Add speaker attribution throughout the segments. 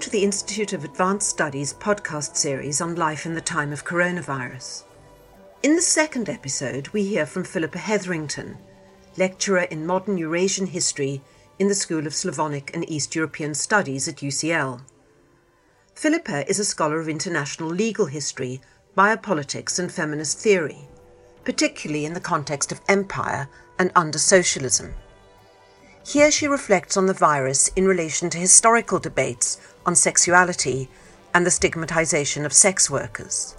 Speaker 1: To the Institute of Advanced Studies podcast series on life in the time of coronavirus. In the second episode, we hear from Philippa Hetherington, lecturer in modern Eurasian history in the School of Slavonic and East European Studies at UCL. Philippa is a scholar of international legal history, biopolitics, and feminist theory, particularly in the context of empire and under socialism. Here she reflects on the virus in relation to historical debates on sexuality and the stigmatization of sex workers.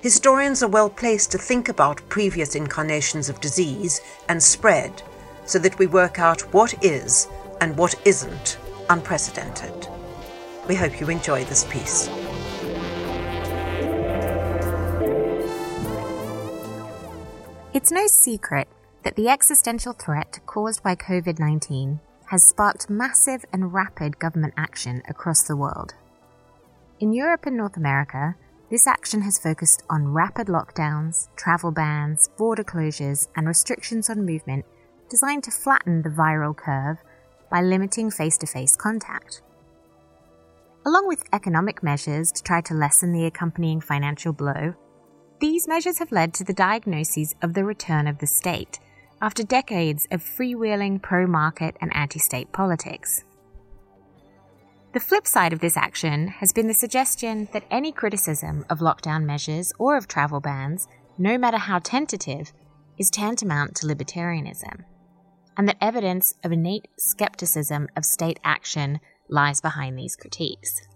Speaker 1: Historians are well placed to think about previous incarnations of disease and spread so that we work out what is and what isn't unprecedented. We hope you enjoy this piece.
Speaker 2: It's no secret that the existential threat caused by COVID 19 has sparked massive and rapid government action across the world. In Europe and North America, this action has focused on rapid lockdowns, travel bans, border closures, and restrictions on movement designed to flatten the viral curve by limiting face to face contact. Along with economic measures to try to lessen the accompanying financial blow, these measures have led to the diagnoses of the return of the state after decades of freewheeling pro market and anti state politics. The flip side of this action has been the suggestion that any criticism of lockdown measures or of travel bans, no matter how tentative, is tantamount to libertarianism, and that evidence of innate skepticism of state action lies behind these critiques.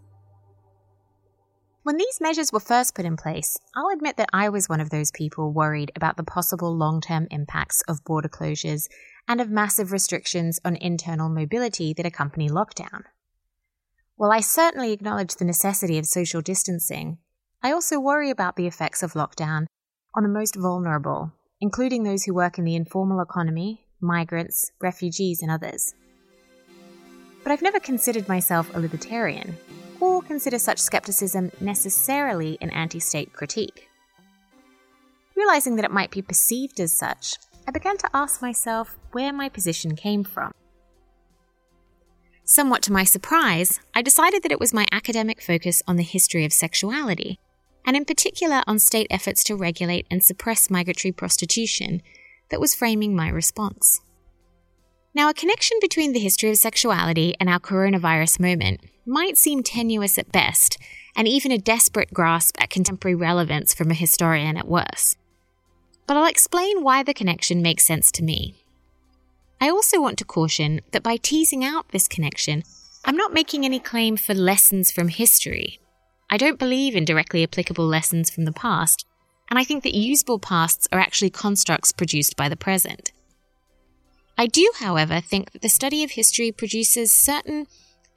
Speaker 2: When these measures were first put in place, I'll admit that I was one of those people worried about the possible long term impacts of border closures and of massive restrictions on internal mobility that accompany lockdown. While I certainly acknowledge the necessity of social distancing, I also worry about the effects of lockdown on the most vulnerable, including those who work in the informal economy, migrants, refugees, and others. But I've never considered myself a libertarian, consider such skepticism necessarily an anti state critique. Realizing that it might be perceived as such, I began to ask myself where my position came from. Somewhat to my surprise, I decided that it was my academic focus on the history of sexuality, and in particular on state efforts to regulate and suppress migratory prostitution, that was framing my response. Now, a connection between the history of sexuality and our coronavirus moment might seem tenuous at best, and even a desperate grasp at contemporary relevance from a historian at worst. But I'll explain why the connection makes sense to me. I also want to caution that by teasing out this connection, I'm not making any claim for lessons from history. I don't believe in directly applicable lessons from the past, and I think that usable pasts are actually constructs produced by the present. I do, however, think that the study of history produces certain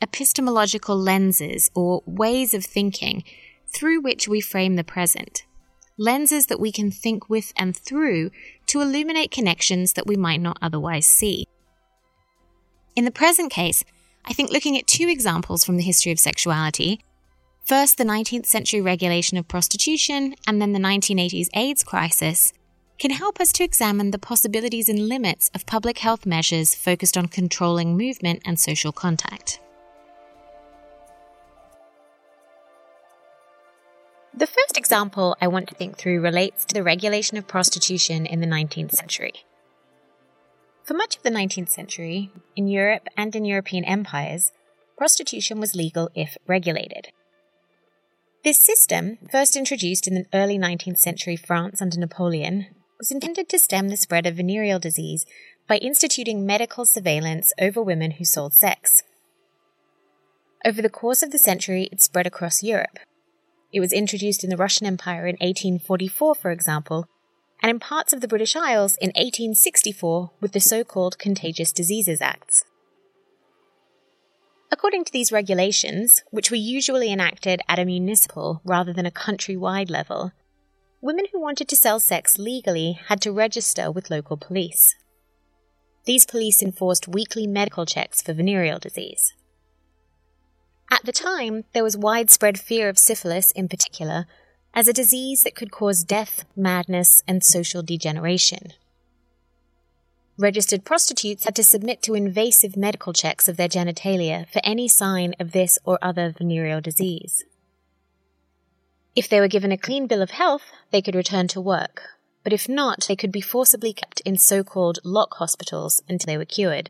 Speaker 2: epistemological lenses or ways of thinking through which we frame the present. Lenses that we can think with and through to illuminate connections that we might not otherwise see. In the present case, I think looking at two examples from the history of sexuality first, the 19th century regulation of prostitution, and then the 1980s AIDS crisis can help us to examine the possibilities and limits of public health measures focused on controlling movement and social contact. The first example I want to think through relates to the regulation of prostitution in the 19th century. For much of the 19th century, in Europe and in European empires, prostitution was legal if regulated. This system, first introduced in the early 19th century France under Napoleon, was intended to stem the spread of venereal disease by instituting medical surveillance over women who sold sex. Over the course of the century, it spread across Europe. It was introduced in the Russian Empire in 1844, for example, and in parts of the British Isles in 1864 with the so called Contagious Diseases Acts. According to these regulations, which were usually enacted at a municipal rather than a countrywide level, women who wanted to sell sex legally had to register with local police. These police enforced weekly medical checks for venereal disease. At the time, there was widespread fear of syphilis in particular as a disease that could cause death, madness, and social degeneration. Registered prostitutes had to submit to invasive medical checks of their genitalia for any sign of this or other venereal disease. If they were given a clean bill of health, they could return to work, but if not, they could be forcibly kept in so called lock hospitals until they were cured.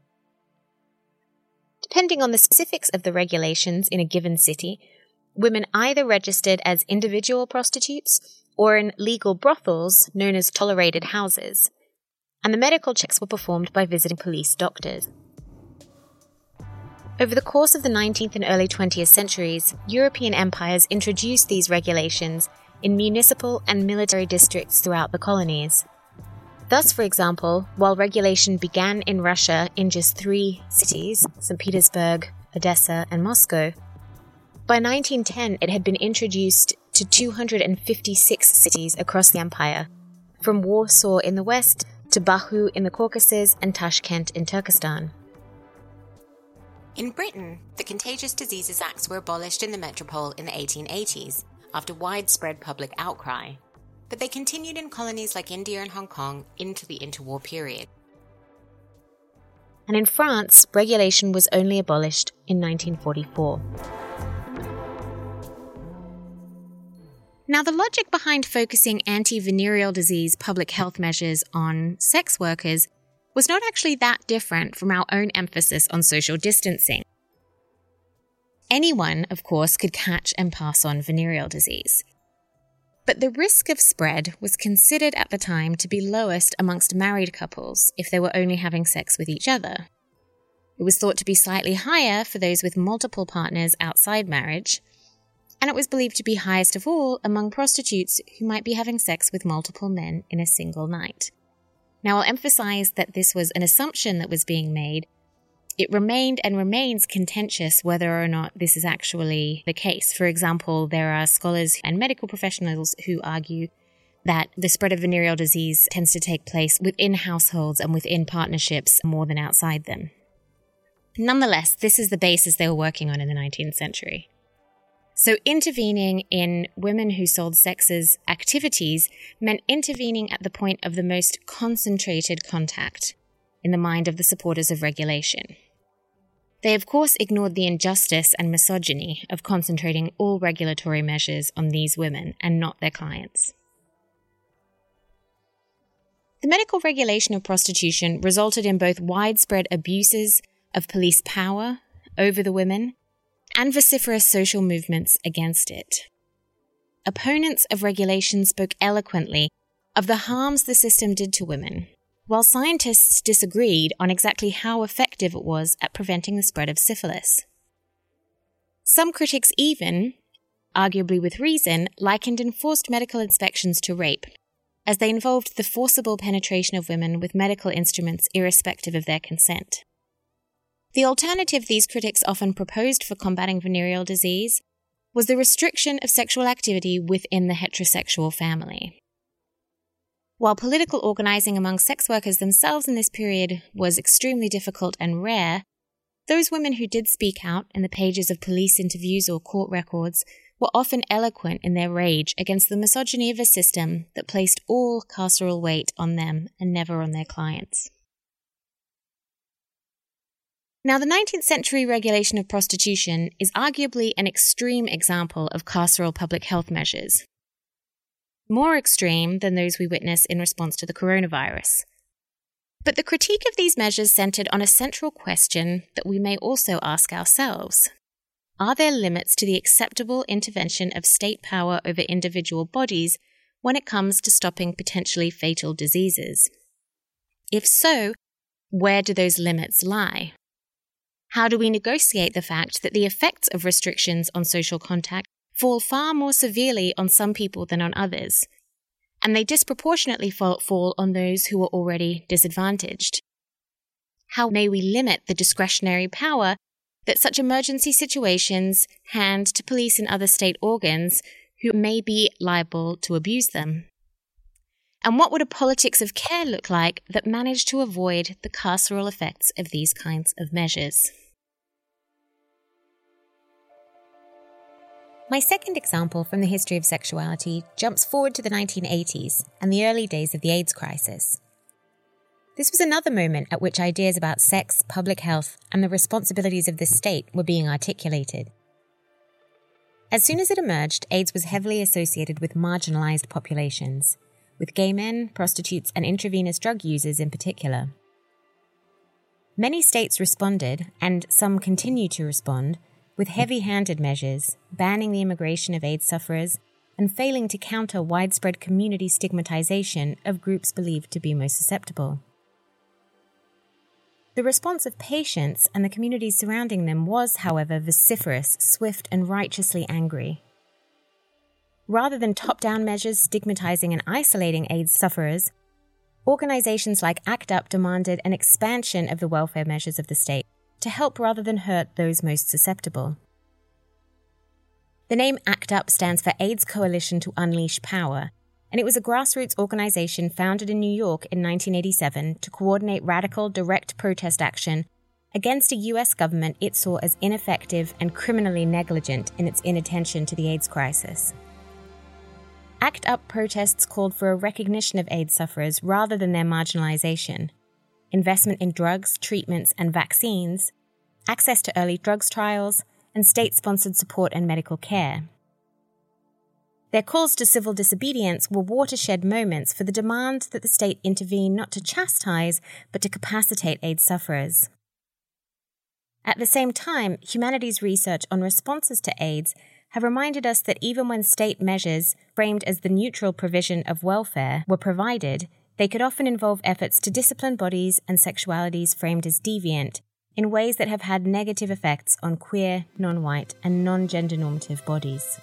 Speaker 2: Depending on the specifics of the regulations in a given city, women either registered as individual prostitutes or in legal brothels known as tolerated houses, and the medical checks were performed by visiting police doctors. Over the course of the 19th and early 20th centuries, European empires introduced these regulations in municipal and military districts throughout the colonies. Thus, for example, while regulation began in Russia in just three cities St. Petersburg, Odessa, and Moscow by 1910 it had been introduced to 256 cities across the empire, from Warsaw in the west to Baku in the Caucasus and Tashkent in Turkestan.
Speaker 3: In Britain, the Contagious Diseases Acts were abolished in the metropole in the 1880s after widespread public outcry, but they continued in colonies like India and Hong Kong into the interwar period.
Speaker 2: And in France, regulation was only abolished in 1944. Now, the logic behind focusing anti venereal disease public health measures on sex workers was not actually that different from our own emphasis on social distancing. Anyone, of course, could catch and pass on venereal disease. But the risk of spread was considered at the time to be lowest amongst married couples if they were only having sex with each other. It was thought to be slightly higher for those with multiple partners outside marriage, and it was believed to be highest of all among prostitutes who might be having sex with multiple men in a single night. Now, I'll emphasize that this was an assumption that was being made. It remained and remains contentious whether or not this is actually the case. For example, there are scholars and medical professionals who argue that the spread of venereal disease tends to take place within households and within partnerships more than outside them. Nonetheless, this is the basis they were working on in the 19th century. So intervening in women who sold sex's activities meant intervening at the point of the most concentrated contact in the mind of the supporters of regulation. They, of course, ignored the injustice and misogyny of concentrating all regulatory measures on these women and not their clients. The medical regulation of prostitution resulted in both widespread abuses of police power over the women and vociferous social movements against it. Opponents of regulation spoke eloquently of the harms the system did to women, while scientists disagreed on exactly how effective it was at preventing the spread of syphilis. Some critics even, arguably with reason, likened enforced medical inspections to rape, as they involved the forcible penetration of women with medical instruments irrespective of their consent. The alternative these critics often proposed for combating venereal disease was the restriction of sexual activity within the heterosexual family. While political organizing among sex workers themselves in this period was extremely difficult and rare, those women who did speak out in the pages of police interviews or court records were often eloquent in their rage against the misogyny of a system that placed all carceral weight on them and never on their clients. Now, the 19th century regulation of prostitution is arguably an extreme example of carceral public health measures. More extreme than those we witness in response to the coronavirus. But the critique of these measures centered on a central question that we may also ask ourselves Are there limits to the acceptable intervention of state power over individual bodies when it comes to stopping potentially fatal diseases? If so, where do those limits lie? How do we negotiate the fact that the effects of restrictions on social contact fall far more severely on some people than on others? And they disproportionately fall, on those who are already disadvantaged. How may we limit the discretionary power that such emergency situations hand to police and other state organs who may be liable to abuse them? And what would a politics of care look like that managed to avoid the carceral effects of these kinds of measures? My second example from the history of sexuality jumps forward to the 1980s and the early days of the AIDS crisis. This was another moment at which ideas about sex, public health, and the responsibilities of the state were being articulated. As soon as it emerged, AIDS was heavily associated with marginalized populations, with gay men, prostitutes, and intravenous drug users in particular. Many states responded, and some continue to respond, with heavy handed measures, banning the immigration of AIDS sufferers and failing to counter widespread community stigmatization of groups believed to be most susceptible. The response of patients and the communities surrounding them was, however, vociferous, swift, and righteously angry. Rather than top down measures stigmatizing and isolating AIDS sufferers, organizations like ACT UP demanded an expansion of the welfare measures of the state to help rather than hurt those most susceptible. The name ACT UP stands for AIDS Coalition to Unleash Power, and it was a grassroots organization founded in New York in 1987 to coordinate radical, direct protest action against a US government it saw as ineffective and criminally negligent in its inattention to the AIDS crisis. ACT UP protests called for a recognition of AIDS sufferers rather than their marginalization, investment in drugs, treatments, and vaccines, access to early drugs trials, and state sponsored support and medical care. Their calls to civil disobedience were watershed moments for the demand that the state intervene not to chastise, but to capacitate AIDS sufferers. At the same time, humanities research on responses to AIDS have reminded us that even when state measures, framed as the neutral provision of welfare, were provided, they could often involve efforts to discipline bodies and sexualities framed as deviant in ways that have had negative effects on queer, non white, and non gender normative bodies.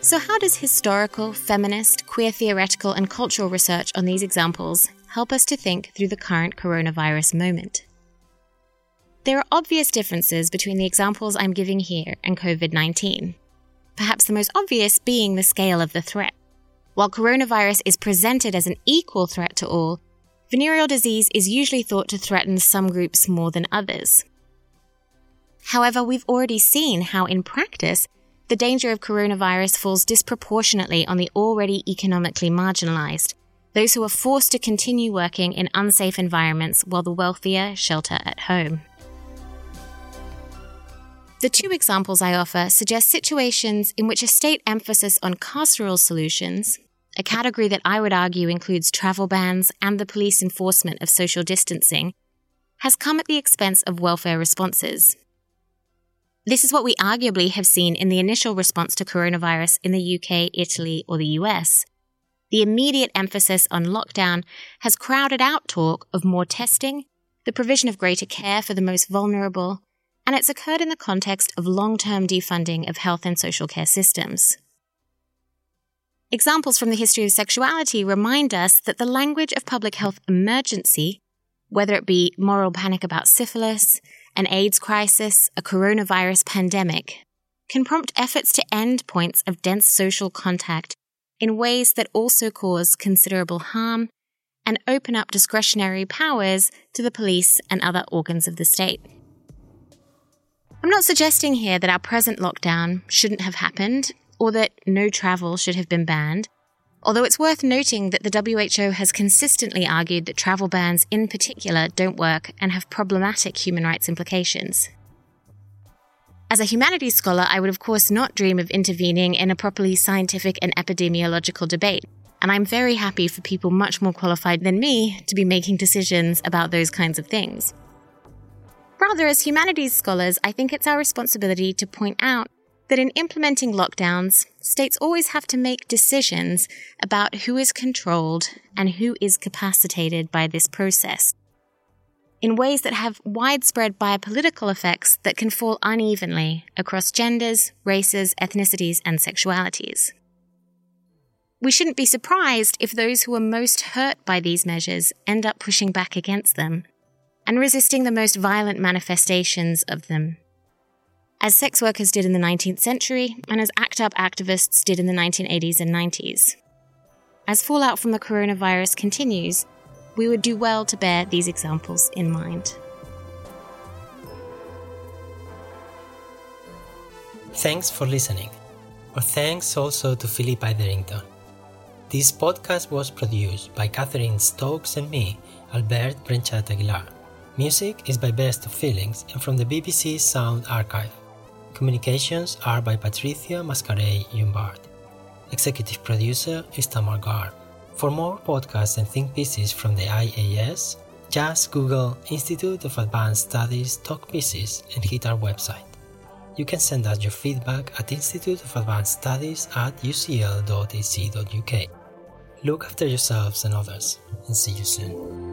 Speaker 2: So, how does historical, feminist, queer theoretical, and cultural research on these examples help us to think through the current coronavirus moment? There are obvious differences between the examples I'm giving here and COVID 19. Perhaps the most obvious being the scale of the threat. While coronavirus is presented as an equal threat to all, venereal disease is usually thought to threaten some groups more than others. However, we've already seen how, in practice, the danger of coronavirus falls disproportionately on the already economically marginalized, those who are forced to continue working in unsafe environments while the wealthier shelter at home. The two examples I offer suggest situations in which a state emphasis on carceral solutions, a category that I would argue includes travel bans and the police enforcement of social distancing, has come at the expense of welfare responses. This is what we arguably have seen in the initial response to coronavirus in the UK, Italy, or the US. The immediate emphasis on lockdown has crowded out talk of more testing, the provision of greater care for the most vulnerable, and it's occurred in the context of long term defunding of health and social care systems. Examples from the history of sexuality remind us that the language of public health emergency, whether it be moral panic about syphilis, an AIDS crisis, a coronavirus pandemic, can prompt efforts to end points of dense social contact in ways that also cause considerable harm and open up discretionary powers to the police and other organs of the state. I'm not suggesting here that our present lockdown shouldn't have happened or that no travel should have been banned. Although it's worth noting that the WHO has consistently argued that travel bans in particular don't work and have problematic human rights implications. As a humanities scholar, I would of course not dream of intervening in a properly scientific and epidemiological debate, and I'm very happy for people much more qualified than me to be making decisions about those kinds of things. Rather, as humanities scholars, I think it's our responsibility to point out that in implementing lockdowns, states always have to make decisions about who is controlled and who is capacitated by this process in ways that have widespread biopolitical effects that can fall unevenly across genders, races, ethnicities, and sexualities. We shouldn't be surprised if those who are most hurt by these measures end up pushing back against them and resisting the most violent manifestations of them as sex workers did in the 19th century and as ACT UP activists did in the 1980s and 90s. As fallout from the coronavirus continues, we would do well to bear these examples in mind.
Speaker 4: Thanks for listening. Or thanks also to Philippa Hetherington. This podcast was produced by Catherine Stokes and me, Albert Brenchat Aguilar. Music is by Best of Feelings and from the BBC Sound Archive. Communications are by Patricia Mascaret Yumbard. Executive producer is Tamar Garb. For more podcasts and think pieces from the IAS, just Google Institute of Advanced Studies Talk Pieces and hit our website. You can send us your feedback at Institute of Advanced Studies at ucl.ac.uk. Look after yourselves and others, and see you soon.